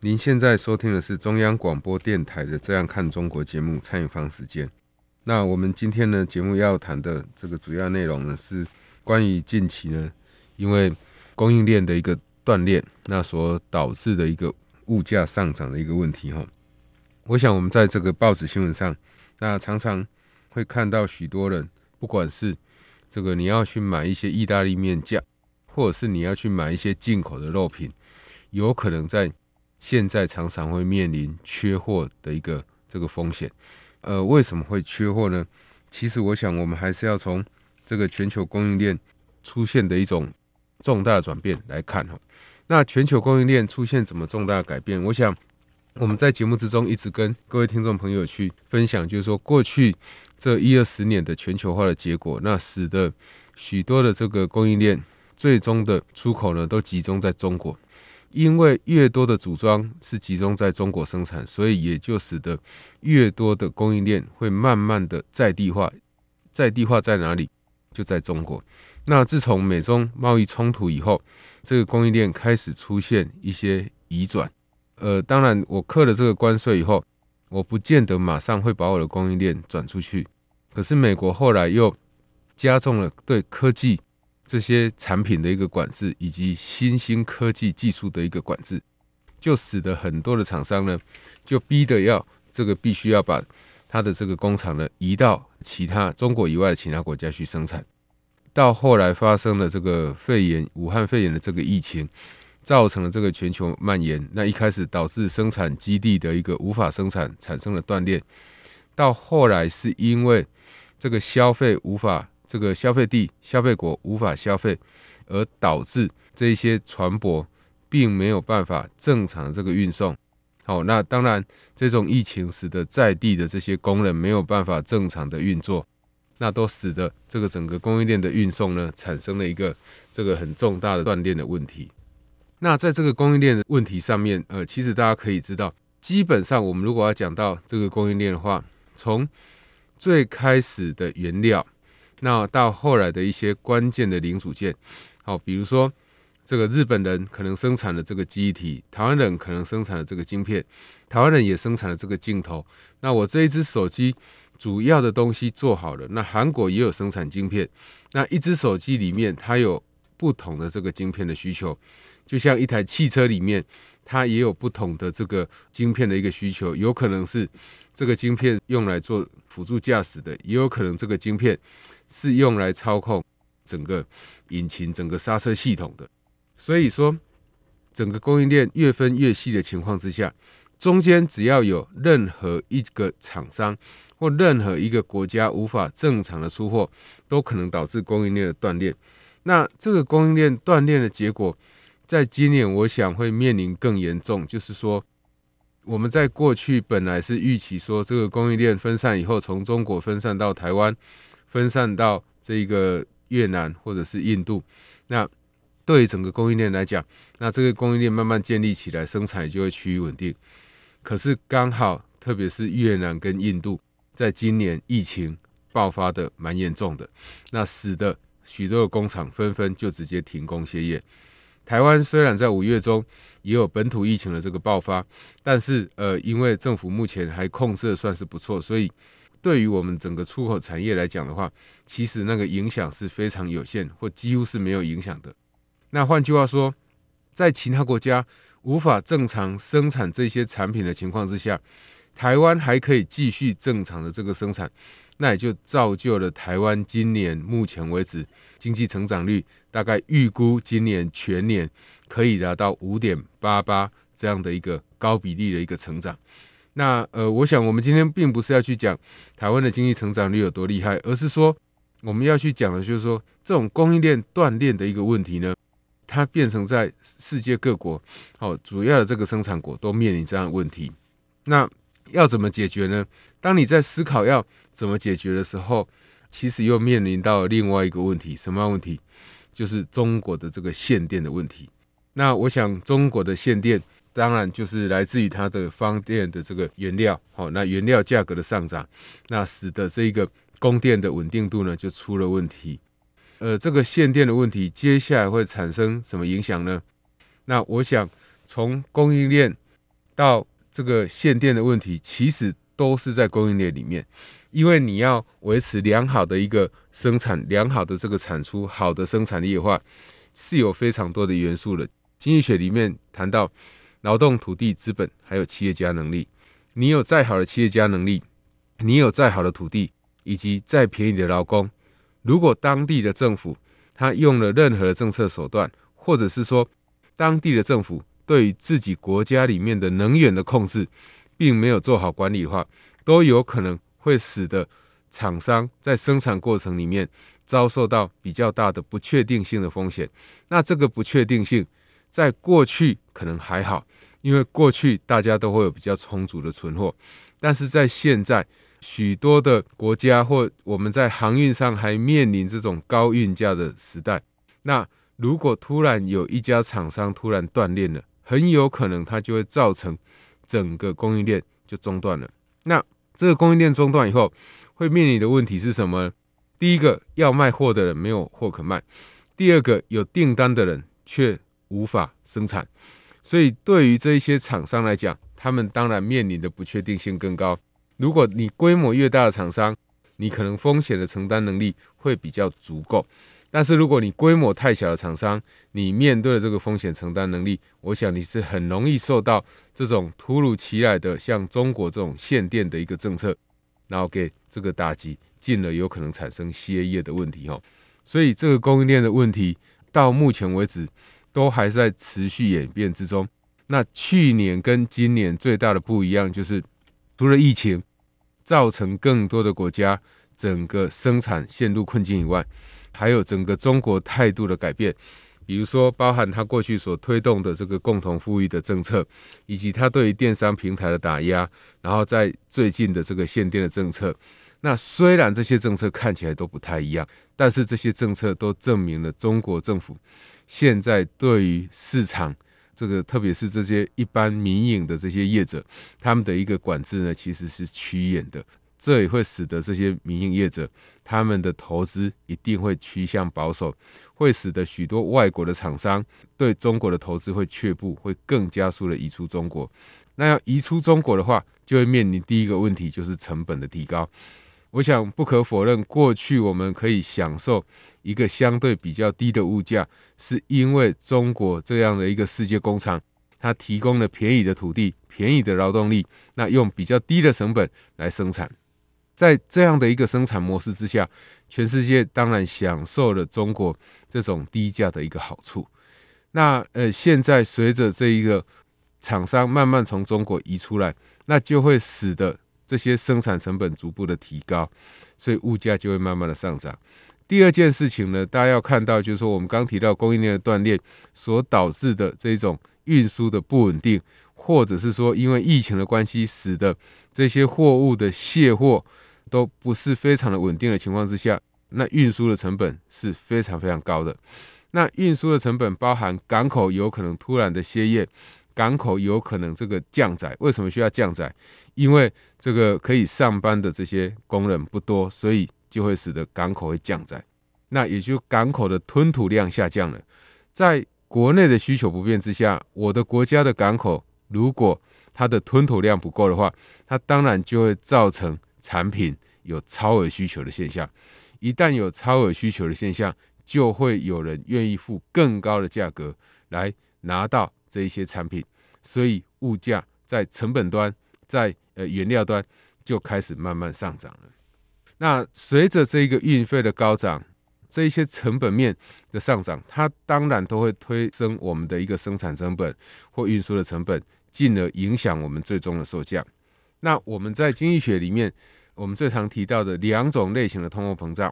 您现在收听的是中央广播电台的《这样看中国》节目，参与方时间。那我们今天呢，节目要谈的这个主要内容呢，是关于近期呢，因为供应链的一个断裂，那所导致的一个物价上涨的一个问题哈。我想我们在这个报纸新闻上，那常常会看到许多人，不管是这个你要去买一些意大利面酱，或者是你要去买一些进口的肉品，有可能在现在常常会面临缺货的一个这个风险，呃，为什么会缺货呢？其实我想，我们还是要从这个全球供应链出现的一种重大转变来看哈。那全球供应链出现怎么重大改变？我想我们在节目之中一直跟各位听众朋友去分享，就是说过去这一二十年的全球化的结果，那使得许多的这个供应链最终的出口呢，都集中在中国。因为越多的组装是集中在中国生产，所以也就使得越多的供应链会慢慢的在地化。在地化在哪里？就在中国。那自从美中贸易冲突以后，这个供应链开始出现一些移转。呃，当然我克了这个关税以后，我不见得马上会把我的供应链转出去。可是美国后来又加重了对科技。这些产品的一个管制，以及新兴科技技术的一个管制，就使得很多的厂商呢，就逼得要这个必须要把他的这个工厂呢移到其他中国以外的其他国家去生产。到后来发生了这个肺炎，武汉肺炎的这个疫情，造成了这个全球蔓延。那一开始导致生产基地的一个无法生产，产生了断裂。到后来是因为这个消费无法。这个消费地、消费国无法消费，而导致这些船舶并没有办法正常这个运送。好，那当然，这种疫情使得在地的这些工人没有办法正常的运作，那都使得这个整个供应链的运送呢，产生了一个这个很重大的断链的问题。那在这个供应链的问题上面，呃，其实大家可以知道，基本上我们如果要讲到这个供应链的话，从最开始的原料。那到后来的一些关键的零组件，好，比如说这个日本人可能生产的这个记忆体，台湾人可能生产的这个晶片，台湾人也生产了这个镜头。那我这一支手机主要的东西做好了，那韩国也有生产晶片。那一支手机里面它有不同的这个晶片的需求，就像一台汽车里面它也有不同的这个晶片的一个需求，有可能是这个晶片用来做辅助驾驶的，也有可能这个晶片。是用来操控整个引擎、整个刹车系统的，所以说整个供应链越分越细的情况之下，中间只要有任何一个厂商或任何一个国家无法正常的出货，都可能导致供应链的断裂。那这个供应链断裂的结果，在今年我想会面临更严重，就是说我们在过去本来是预期说这个供应链分散以后，从中国分散到台湾。分散到这个越南或者是印度，那对于整个供应链来讲，那这个供应链慢慢建立起来，生产就会趋于稳定。可是刚好，特别是越南跟印度，在今年疫情爆发的蛮严重的，那使得许多的工厂纷纷就直接停工歇业。台湾虽然在五月中也有本土疫情的这个爆发，但是呃，因为政府目前还控制的算是不错，所以。对于我们整个出口产业来讲的话，其实那个影响是非常有限，或几乎是没有影响的。那换句话说，在其他国家无法正常生产这些产品的情况之下，台湾还可以继续正常的这个生产，那也就造就了台湾今年目前为止经济成长率大概预估今年全年可以达到五点八八这样的一个高比例的一个成长。那呃，我想我们今天并不是要去讲台湾的经济成长率有多厉害，而是说我们要去讲的就是说这种供应链断裂的一个问题呢，它变成在世界各国哦，主要的这个生产国都面临这样的问题。那要怎么解决呢？当你在思考要怎么解决的时候，其实又面临到另外一个问题，什么问题？就是中国的这个限电的问题。那我想，中国的限电当然就是来自于它的发电的这个原料，好，那原料价格的上涨，那使得这一个供电的稳定度呢就出了问题。呃，这个限电的问题接下来会产生什么影响呢？那我想从供应链到这个限电的问题，其实都是在供应链里面，因为你要维持良好的一个生产、良好的这个产出、好的生产力的话，是有非常多的元素的。经济学里面谈到劳动、土地、资本，还有企业家能力。你有再好的企业家能力，你有再好的土地，以及再便宜的劳工。如果当地的政府他用了任何的政策手段，或者是说当地的政府对于自己国家里面的能源的控制，并没有做好管理的话，都有可能会使得厂商在生产过程里面遭受到比较大的不确定性的风险。那这个不确定性在过去可能还好，因为过去大家都会有比较充足的存货，但是在现在。许多的国家或我们在航运上还面临这种高运价的时代，那如果突然有一家厂商突然断链了，很有可能它就会造成整个供应链就中断了。那这个供应链中断以后，会面临的问题是什么？第一个，要卖货的人没有货可卖；第二个，有订单的人却无法生产。所以对于这一些厂商来讲，他们当然面临的不确定性更高。如果你规模越大的厂商，你可能风险的承担能力会比较足够；但是如果你规模太小的厂商，你面对的这个风险承担能力，我想你是很容易受到这种突如其来的像中国这种限电的一个政策，然后给这个打击，进而有可能产生歇业的问题。哦，所以这个供应链的问题到目前为止都还在持续演变之中。那去年跟今年最大的不一样就是。除了疫情造成更多的国家整个生产陷入困境以外，还有整个中国态度的改变，比如说包含他过去所推动的这个共同富裕的政策，以及他对于电商平台的打压，然后在最近的这个限电的政策。那虽然这些政策看起来都不太一样，但是这些政策都证明了中国政府现在对于市场。这个特别是这些一般民营的这些业者，他们的一个管制呢，其实是趋严的。这也会使得这些民营业者他们的投资一定会趋向保守，会使得许多外国的厂商对中国的投资会却步，会更加速的移出中国。那要移出中国的话，就会面临第一个问题，就是成本的提高。我想不可否认，过去我们可以享受一个相对比较低的物价，是因为中国这样的一个世界工厂，它提供了便宜的土地、便宜的劳动力，那用比较低的成本来生产。在这样的一个生产模式之下，全世界当然享受了中国这种低价的一个好处。那呃，现在随着这一个厂商慢慢从中国移出来，那就会使得。这些生产成本逐步的提高，所以物价就会慢慢的上涨。第二件事情呢，大家要看到，就是说我们刚提到供应链的断裂所导致的这种运输的不稳定，或者是说因为疫情的关系，使得这些货物的卸货都不是非常的稳定的情况之下，那运输的成本是非常非常高的。那运输的成本包含港口有可能突然的歇业。港口有可能这个降载，为什么需要降载？因为这个可以上班的这些工人不多，所以就会使得港口会降载。那也就港口的吞吐量下降了。在国内的需求不变之下，我的国家的港口如果它的吞吐量不够的话，它当然就会造成产品有超额需求的现象。一旦有超额需求的现象，就会有人愿意付更高的价格来拿到。这一些产品，所以物价在成本端，在呃原料端就开始慢慢上涨了。那随着这个运费的高涨，这一些成本面的上涨，它当然都会推升我们的一个生产成本或运输的成本，进而影响我们最终的售价。那我们在经济学里面，我们最常提到的两种类型的通货膨胀，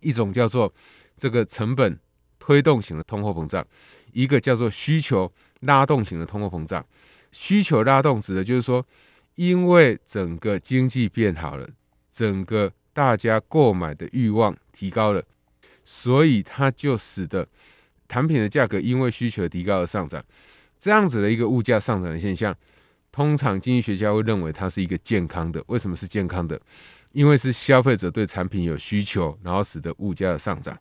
一种叫做这个成本推动型的通货膨胀，一个叫做需求拉动型的通货膨胀。需求拉动指的就是说，因为整个经济变好了，整个大家购买的欲望提高了，所以它就使得产品的价格因为需求提高而上涨。这样子的一个物价上涨的现象，通常经济学家会认为它是一个健康的。为什么是健康的？因为是消费者对产品有需求，然后使得物价的上涨。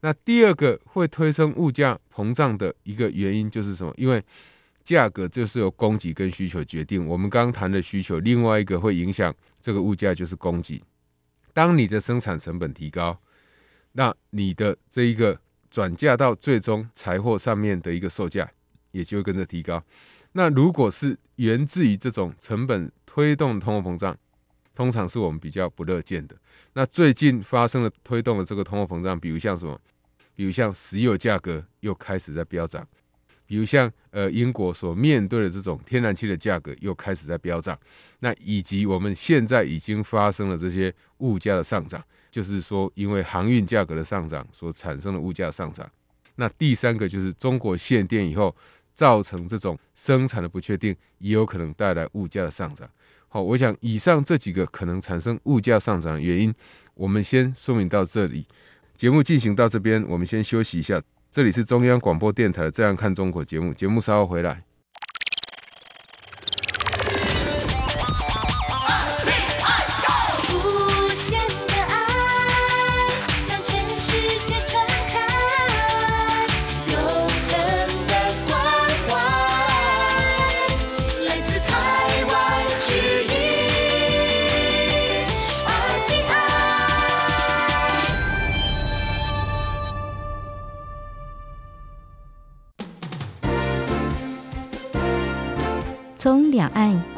那第二个会推升物价膨胀的一个原因就是什么？因为价格就是由供给跟需求决定。我们刚刚谈的需求，另外一个会影响这个物价就是供给。当你的生产成本提高，那你的这一个转嫁到最终财货上面的一个售价也就会跟着提高。那如果是源自于这种成本推动通货膨胀，通常是我们比较不乐见的。那最近发生了推动了这个通货膨胀，比如像什么？比如像石油价格又开始在飙涨，比如像呃英国所面对的这种天然气的价格又开始在飙涨。那以及我们现在已经发生了这些物价的上涨，就是说因为航运价格的上涨所产生的物价上涨。那第三个就是中国限电以后造成这种生产的不确定，也有可能带来物价的上涨。好，我想以上这几个可能产生物价上涨的原因，我们先说明到这里。节目进行到这边，我们先休息一下。这里是中央广播电台《这样看中国》节目，节目稍后回来。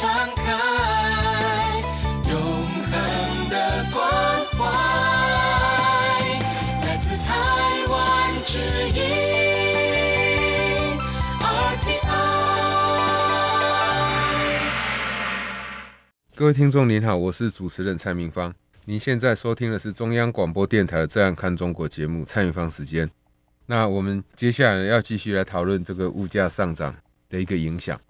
敞开，永恒的关怀，来自台湾之音各位听众您好，我是主持人蔡明芳。您现在收听的是中央广播电台的《这样看中国》节目，蔡明芳时间。那我们接下来要继续来讨论这个物价上涨的一个影响。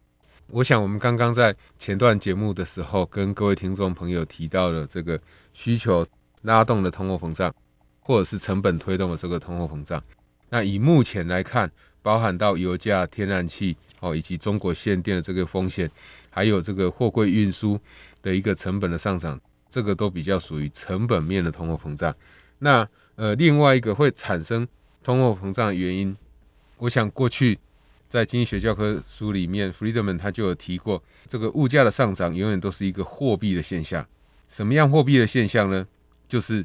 我想我们刚刚在前段节目的时候，跟各位听众朋友提到了这个需求拉动的通货膨胀，或者是成本推动的这个通货膨胀。那以目前来看，包含到油价、天然气哦，以及中国限电的这个风险，还有这个货柜运输。的一个成本的上涨，这个都比较属于成本面的通货膨胀。那呃，另外一个会产生通货膨胀的原因，我想过去在经济学教科书里面，Friedman 他就有提过，这个物价的上涨永远都是一个货币的现象。什么样货币的现象呢？就是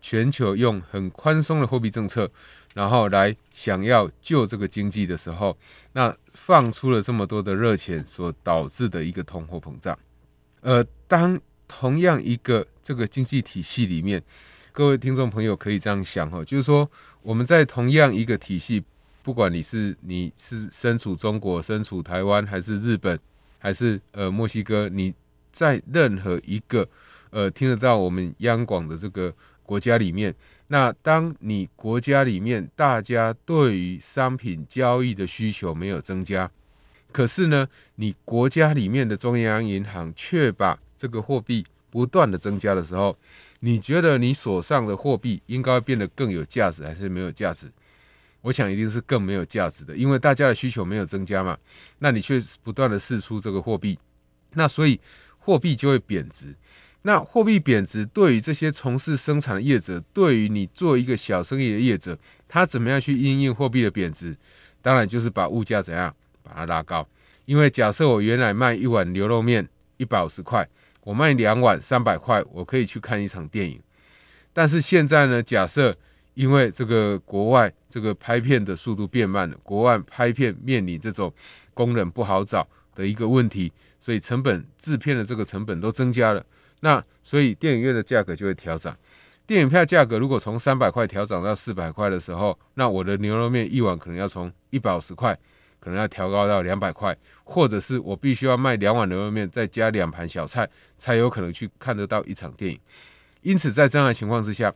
全球用很宽松的货币政策，然后来想要救这个经济的时候，那放出了这么多的热钱所导致的一个通货膨胀。呃，当同样一个这个经济体系里面，各位听众朋友可以这样想哈，就是说我们在同样一个体系，不管你是你是身处中国、身处台湾，还是日本，还是呃墨西哥，你在任何一个呃听得到我们央广的这个国家里面，那当你国家里面大家对于商品交易的需求没有增加。可是呢，你国家里面的中央银行却把这个货币不断的增加的时候，你觉得你手上的货币应该变得更有价值，还是没有价值？我想一定是更没有价值的，因为大家的需求没有增加嘛，那你却不断的释出这个货币，那所以货币就会贬值。那货币贬值对于这些从事生产的业者，对于你做一个小生意的业者，他怎么样去应应货币的贬值？当然就是把物价怎样把它拉高。因为假设我原来卖一碗牛肉面一百五十块，我卖两碗三百块，我可以去看一场电影。但是现在呢，假设因为这个国外这个拍片的速度变慢了，国外拍片面临这种工人不好找的一个问题，所以成本制片的这个成本都增加了。那所以电影院的价格就会调涨。电影票价格如果从三百块调涨到四百块的时候，那我的牛肉面一碗可能要从一百五十块。可能要调高到两百块，或者是我必须要卖两碗牛肉面，再加两盘小菜，才有可能去看得到一场电影。因此，在这样的情况之下，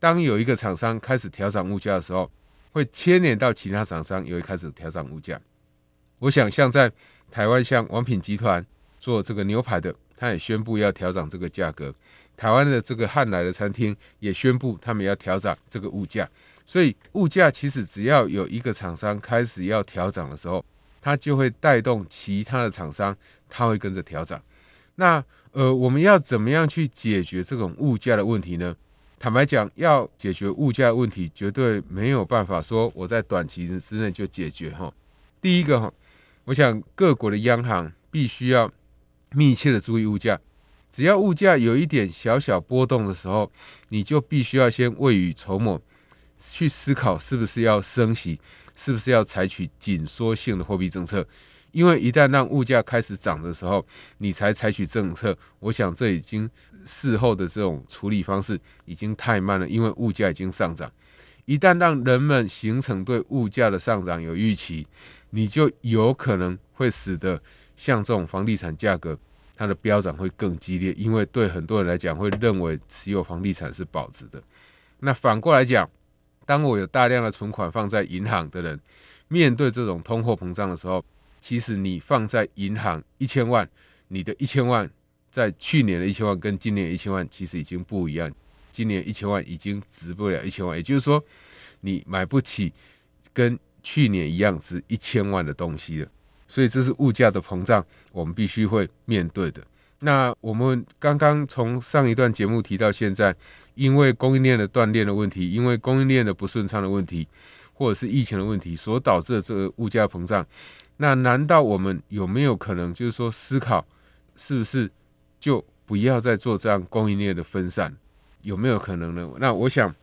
当有一个厂商开始调涨物价的时候，会牵连到其他厂商也会开始调涨物价。我想，像在台湾，像王品集团做这个牛排的，他也宣布要调涨这个价格。台湾的这个汉来的餐厅也宣布他们要调涨这个物价。所以物价其实只要有一个厂商开始要调涨的时候，它就会带动其他的厂商，它会跟着调涨。那呃，我们要怎么样去解决这种物价的问题呢？坦白讲，要解决物价问题，绝对没有办法说我在短期之内就解决哈。第一个哈，我想各国的央行必须要密切的注意物价，只要物价有一点小小波动的时候，你就必须要先未雨绸缪。去思考是不是要升息，是不是要采取紧缩性的货币政策？因为一旦让物价开始涨的时候，你才采取政策，我想这已经事后的这种处理方式已经太慢了，因为物价已经上涨。一旦让人们形成对物价的上涨有预期，你就有可能会使得像这种房地产价格它的飙涨会更激烈，因为对很多人来讲会认为持有房地产是保值的。那反过来讲。当我有大量的存款放在银行的人，面对这种通货膨胀的时候，其实你放在银行一千万，你的一千万在去年的一千万跟今年一千万其实已经不一样。今年一千万已经值不了一千万，也就是说，你买不起跟去年一样值一千万的东西了。所以这是物价的膨胀，我们必须会面对的。那我们刚刚从上一段节目提到现在，因为供应链的断裂的问题，因为供应链的不顺畅的问题，或者是疫情的问题所导致的这个物价膨胀，那难道我们有没有可能就是说思考，是不是就不要再做这样供应链的分散？有没有可能呢？那我想，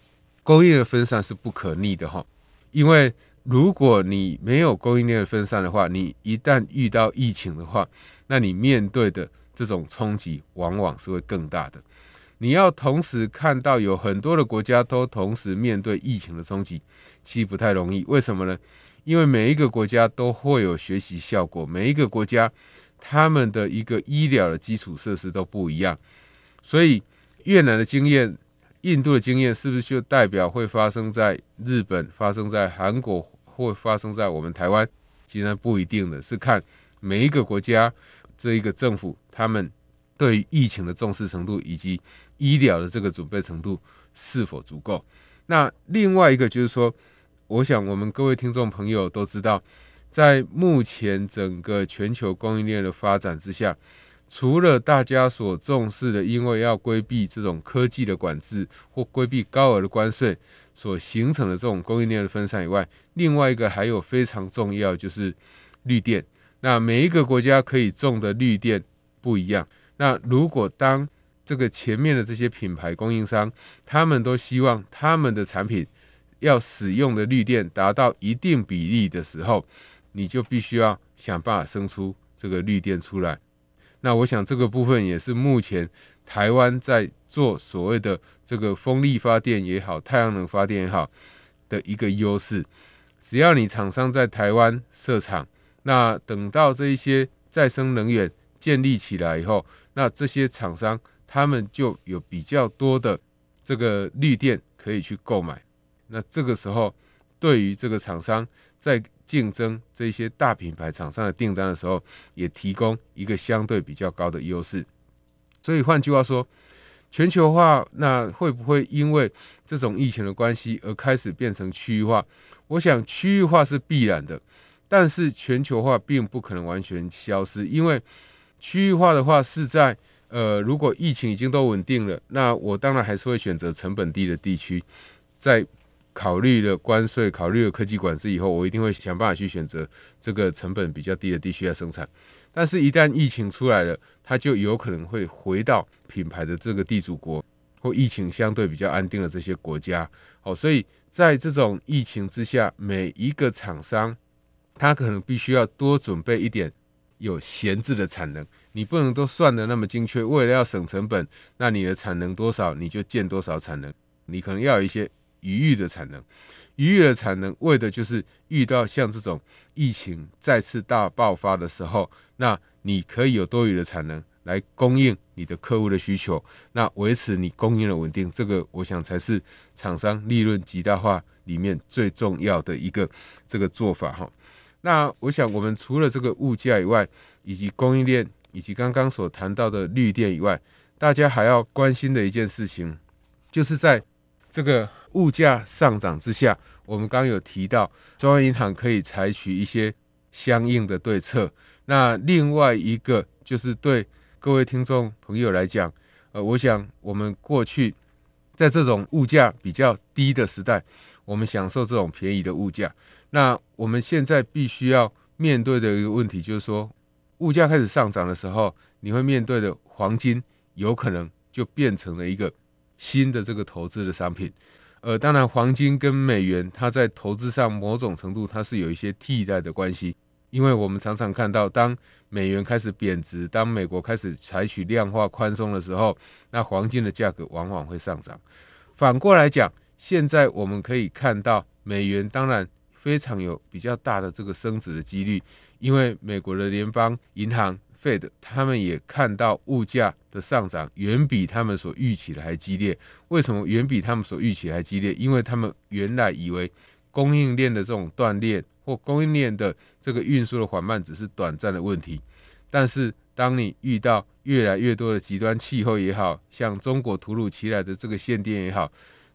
供应链的分散是不可逆的哈，因为如果你没有供应链的分散的话，你一旦遇到疫情的话，那你面对的这种冲击往往是会更大的。你要同时看到有很多的国家都同时面对疫情的冲击，其实不太容易。为什么呢？因为每一个国家都会有学习效果，每一个国家他们的一个医疗的基础设施都不一样。所以越南的经验、印度的经验，是不是就代表会发生在日本、发生在韩国或发生在我们台湾？其实不一定的，是看每一个国家。这一个政府，他们对疫情的重视程度以及医疗的这个准备程度是否足够？那另外一个就是说，我想我们各位听众朋友都知道，在目前整个全球供应链的发展之下，除了大家所重视的，因为要规避这种科技的管制或规避高额的关税所形成的这种供应链的分散以外，另外一个还有非常重要就是绿电。那每一个国家可以种的绿电不一样。那如果当这个前面的这些品牌供应商，他们都希望他们的产品要使用的绿电达到一定比例的时候，你就必须要想办法生出这个绿电出来。那我想这个部分也是目前台湾在做所谓的这个风力发电也好，太阳能发电也好的一个优势。只要你厂商在台湾设厂。那等到这一些再生能源建立起来以后，那这些厂商他们就有比较多的这个绿电可以去购买。那这个时候，对于这个厂商在竞争这些大品牌厂商的订单的时候，也提供一个相对比较高的优势。所以换句话说，全球化那会不会因为这种疫情的关系而开始变成区域化？我想区域化是必然的，但是全球化并不可能完全消失，因为区域化的话是在呃，如果疫情已经都稳定了，那我当然还是会选择成本低的地区，在考虑了关税、考虑了科技管制以后，我一定会想办法去选择这个成本比较低的地区来生产。但是，一旦疫情出来了，它就有可能会回到品牌的这个地主国或疫情相对比较安定的这些国家。好，所以在这种疫情之下，每一个厂商他可能必须要多准备一点有闲置的产能。你不能都算的那么精确，为了要省成本，那你的产能多少你就建多少产能。你可能要有一些余裕的产能，余裕的产能为的就是遇到像这种疫情再次大爆发的时候，那你可以有多余的产能来供应你的客户的需求，那维持你供应的稳定，这个我想才是厂商利润极大化里面最重要的一个这个做法哈。那我想我们除了这个物价以外，以及供应链。以及刚刚所谈到的绿电以外，大家还要关心的一件事情，就是在这个物价上涨之下，我们刚有提到中央银行可以采取一些相应的对策。那另外一个就是对各位听众朋友来讲，呃，我想我们过去在这种物价比较低的时代，我们享受这种便宜的物价。那我们现在必须要面对的一个问题就是说。物价开始上涨的时候，你会面对的黄金有可能就变成了一个新的这个投资的商品。呃，当然，黄金跟美元它在投资上某种程度它是有一些替代的关系，因为我们常常看到，当美元开始贬值，当美国开始采取量化宽松的时候，那黄金的价格往往会上涨。反过来讲，现在我们可以看到，美元当然非常有比较大的这个升值的几率。因为美国的联邦银行 Fed，他们也看到物价的上涨远比他们所预期的还激烈。为什么远比他们所预期还激烈？因为他们原来以为供应链的这种断裂或供应链的这个运输的缓慢只是短暂的问题。但是当你遇到越来越多的极端气候也好，像中国突如其来的这个限电也好，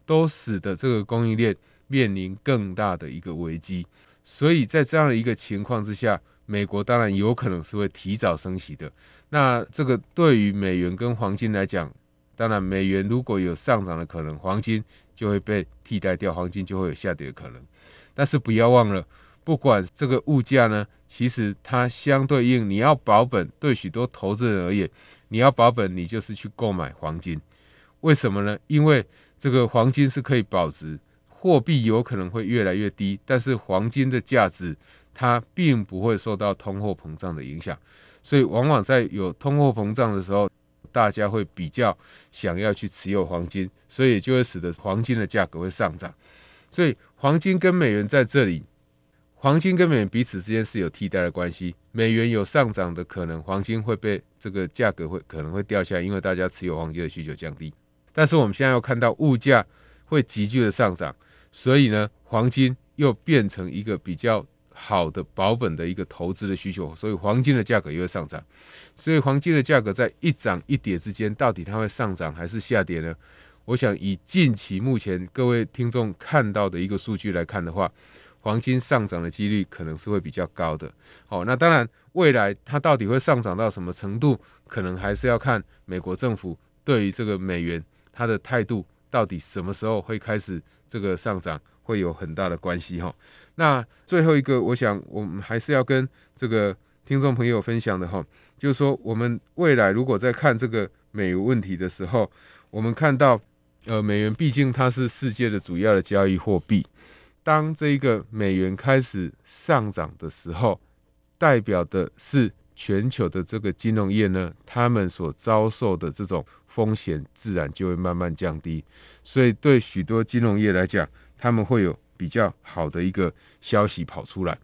都使得这个供应链面临更大的一个危机。所以在这样的一个情况之下，美国当然有可能是会提早升息的，那这个对于美元跟黄金来讲，当然美元如果有上涨的可能，黄金就会被替代掉，黄金就会有下跌的可能。但是不要忘了，不管这个物价呢，其实它相对应，你要保本，对许多投资人而言，你要保本，你就是去购买黄金。为什么呢？因为这个黄金是可以保值，货币有可能会越来越低，但是黄金的价值。它并不会受到通货膨胀的影响，所以往往在有通货膨胀的时候，大家会比较想要去持有黄金，所以就会使得黄金的价格会上涨。所以黄金跟美元在这里，黄金跟美元彼此之间是有替代的关系。美元有上涨的可能，黄金会被这个价格会可能会掉下来，因为大家持有黄金的需求降低。但是我们现在要看到物价会急剧的上涨，所以呢，黄金又变成一个比较。好的保本的一个投资的需求，所以黄金的价格也会上涨。所以黄金的价格在一涨一跌之间，到底它会上涨还是下跌呢？我想以近期目前各位听众看到的一个数据来看的话，黄金上涨的几率可能是会比较高的。好，那当然未来它到底会上涨到什么程度，可能还是要看美国政府对于这个美元它的态度，到底什么时候会开始这个上涨，会有很大的关系哈。那最后一个，我想我们还是要跟这个听众朋友分享的哈，就是说我们未来如果在看这个美元问题的时候，我们看到，呃，美元毕竟它是世界的主要的交易货币，当这一个美元开始上涨的时候，代表的是全球的这个金融业呢，他们所遭受的这种风险自然就会慢慢降低，所以对许多金融业来讲，他们会有。比较好的一个消息跑出来，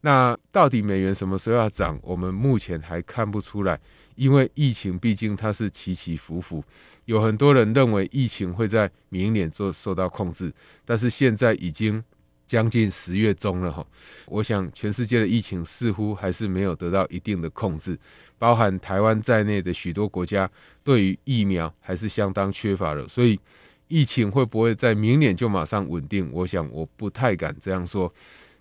那到底美元什么时候要涨？我们目前还看不出来，因为疫情毕竟它是起起伏伏，有很多人认为疫情会在明年做受到控制，但是现在已经将近十月中了哈，我想全世界的疫情似乎还是没有得到一定的控制，包含台湾在内的许多国家对于疫苗还是相当缺乏的，所以疫情会不会在明年就马上稳定？我想我不太敢这样说，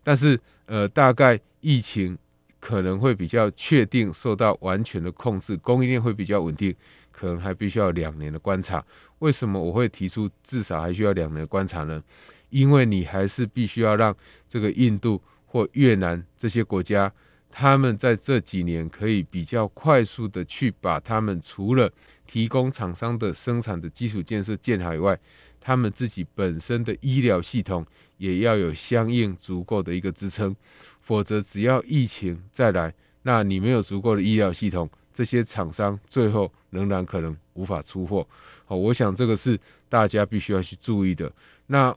但是呃，大概疫情可能会比较确定受到完全的控制，供应链会比较稳定，可能还必须要两年的观察。为什么我会提出至少还需要两年的观察呢？因为你还是必须要让这个印度或越南这些国家，他们在这几年可以比较快速的去把他们除了提供厂商的生产的基础建设建好以外，他们自己本身的医疗系统也要有相应足够的一个支撑，否则只要疫情再来，那你没有足够的医疗系统，这些厂商最后仍然可能无法出货。好，我想这个是大家必须要去注意的。那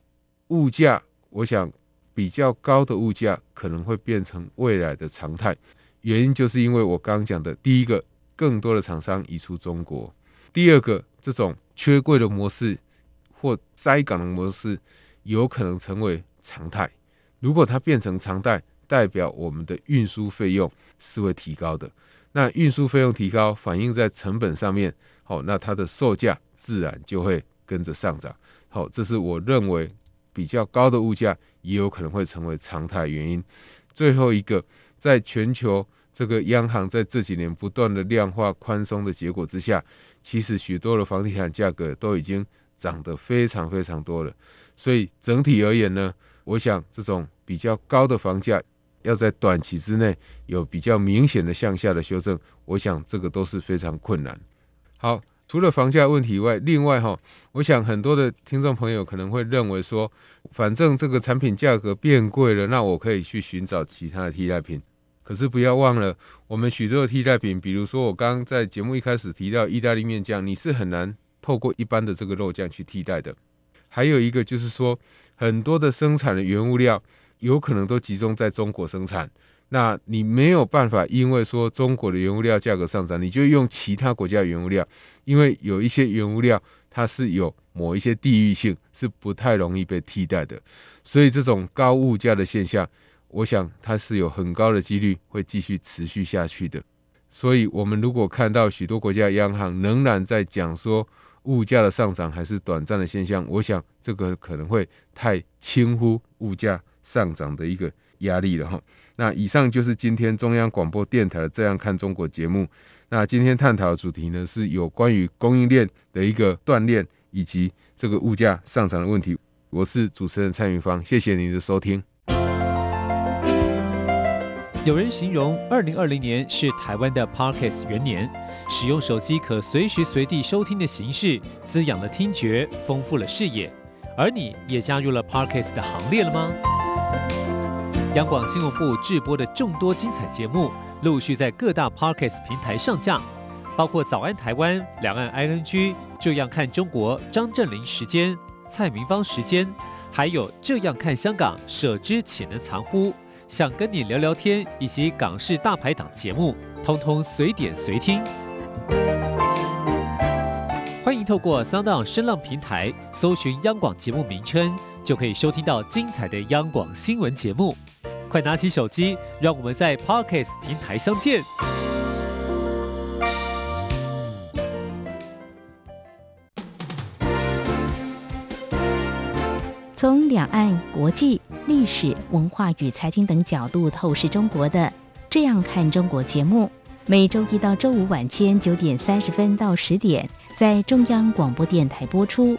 物价，我想比较高的物价可能会变成未来的常态。原因就是因为我刚刚讲的，第一个，更多的厂商移出中国；第二个，这种缺柜的模式或塞港的模式有可能成为常态。如果它变成常态，代表我们的运输费用是会提高的。那运输费用提高，反映在成本上面，好，那它的售价自然就会跟着上涨。好，这是我认为。比较高的物价也有可能会成为常态原因。最后一个，在全球这个央行在这几年不断的量化宽松的结果之下，其实许多的房地产价格都已经涨得非常非常多了。所以整体而言呢，我想这种比较高的房价要在短期之内有比较明显的向下的修正，我想这个都是非常困难。好。除了房价问题以外，另外哈，我想很多的听众朋友可能会认为说，反正这个产品价格变贵了，那我可以去寻找其他的替代品。可是不要忘了，我们许多的替代品，比如说我刚刚在节目一开始提到意大利面酱，你是很难透过一般的这个肉酱去替代的。还有一个就是说，很多的生产的原物料有可能都集中在中国生产。那你没有办法，因为说中国的原物料价格上涨，你就用其他国家原物料，因为有一些原物料它是有某一些地域性，是不太容易被替代的，所以这种高物价的现象，我想它是有很高的几率会继续持续下去的。所以，我们如果看到许多国家央行仍然在讲说物价的上涨还是短暂的现象，我想这个可能会太轻忽物价上涨的一个压力了哈。那以上就是今天中央广播电台《这样看中国》节目。那今天探讨的主题呢，是有关于供应链的一个锻炼，以及这个物价上涨的问题。我是主持人蔡云芳，谢谢您的收听。有人形容二零二零年是台湾的 Podcast 元年，使用手机可随时随地收听的形式，滋养了听觉，丰富了视野。而你也加入了 Podcast 的行列了吗？央广新闻部制播的众多精彩节目，陆续在各大 Podcast 平台上架，包括《早安台湾》、《两岸 ING》、《这样看中国》、张正霖时间、蔡明芳时间，还有《这样看香港》、舍之岂能藏乎？想跟你聊聊天，以及港式大排档节目，通通随点随听。欢迎透过 Sound 声浪平台搜寻央广节目名称，就可以收听到精彩的央广新闻节目。快拿起手机，让我们在 Parkes 平台相见。从两岸、国际、历史文化与财经等角度透视中国的《这样看中国》节目，每周一到周五晚间九点三十分到十点在中央广播电台播出。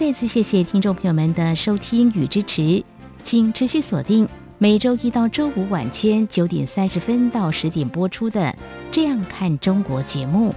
再次谢谢听众朋友们的收听与支持，请持续锁定。每周一到周五晚间九点三十分到十点播出的《这样看中国》节目。